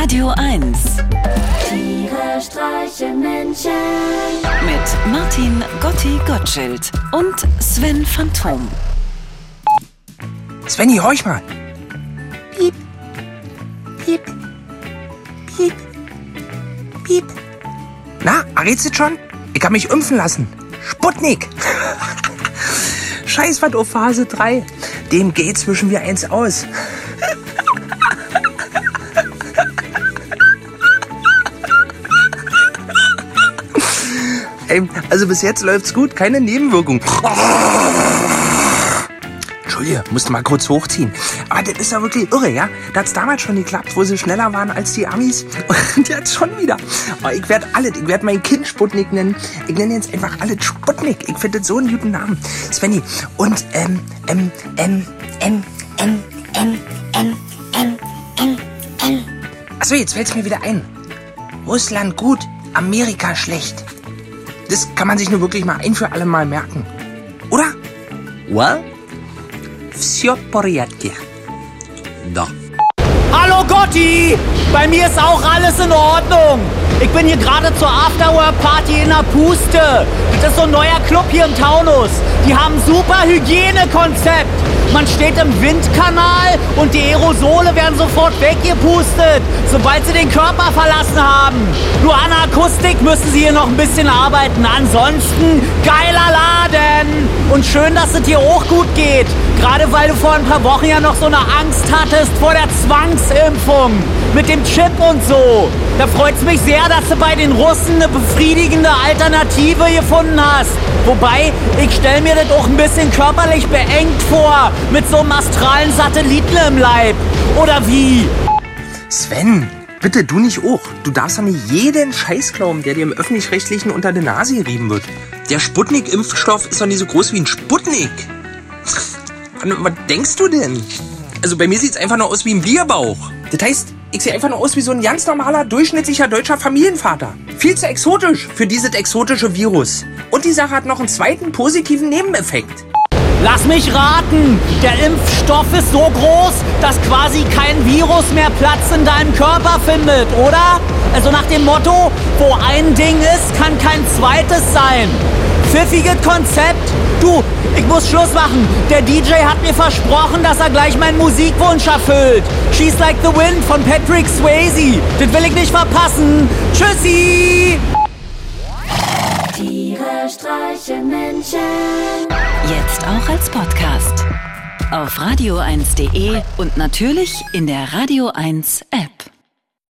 Radio 1 Tiere streichen Menschen. mit Martin Gotti Gottschild und Sven Phantom. Svenny, horch mal. Piep. Piep. Piep. Piep. Na, errätst schon? Ich hab mich impfen lassen. Sputnik. Scheiß was auf Phase 3. Dem geht zwischen wir eins aus. Ey, also bis jetzt läuft's gut, keine Nebenwirkung. Entschuldige, musste mal kurz hochziehen. Aber das ist ja wirklich irre, ja? Das hat's damals schon geklappt, wo sie schneller waren als die Amis. Und jetzt schon wieder. Aber ich werde alles, ich werde mein Kind Sputnik nennen. Ich nenne jetzt einfach alles Sputnik. Ich finde so einen guten Namen. Svenny, und ähm, ähm, ähm, ähm, ähm, ähm, ähm, ähm, ähm, ähm. Achso, jetzt fällt's mir wieder ein. Russland gut, Amerika schlecht. Das kann man sich nur wirklich mal ein für alle Mal merken. Oder? Well, все в порядке. Да. Hallo Gotti! Bei mir ist auch alles in Ordnung. Ich bin hier gerade zur Afterwork-Party in der Puste. Das ist so ein neuer Club hier im Taunus. Die haben ein super Hygienekonzept. Man steht im Windkanal und die Aerosole werden sofort weggepustet, sobald sie den Körper verlassen haben. Nur an Akustik müssen sie hier noch ein bisschen arbeiten. Ansonsten geiler Laden. Und schön, dass es dir auch gut geht. Gerade weil du vor ein paar Wochen ja noch so eine Angst hattest vor der Zwangsimpfung. Mit dem Chip und so. Da freut's mich sehr, dass du bei den Russen eine befriedigende Alternative gefunden hast. Wobei, ich stell mir das auch ein bisschen körperlich beengt vor. Mit so einem astralen Satelliten im Leib. Oder wie? Sven, bitte du nicht auch. Du darfst doch nicht jeden Scheiß glauben, der dir im Öffentlich-Rechtlichen unter der Nase gerieben wird. Der Sputnik-Impfstoff ist doch nicht so groß wie ein Sputnik. Was denkst du denn? Also bei mir sieht's einfach nur aus wie ein Bierbauch. Das heißt, ich sehe einfach nur aus wie so ein ganz normaler, durchschnittlicher deutscher Familienvater. Viel zu exotisch für dieses exotische Virus. Und die Sache hat noch einen zweiten positiven Nebeneffekt. Lass mich raten, der Impfstoff ist so groß, dass quasi kein Virus mehr Platz in deinem Körper findet, oder? Also nach dem Motto, wo ein Ding ist, kann kein zweites sein. Pfiffiges Konzept. Du, ich muss Schluss machen. Der DJ hat mir versprochen, dass er gleich meinen Musikwunsch erfüllt. She's Like the Wind von Patrick Swayze. Das will ich nicht verpassen. Tschüssi! Tiere streichen Menschen. Jetzt auch als Podcast. Auf radio1.de und natürlich in der Radio 1 App.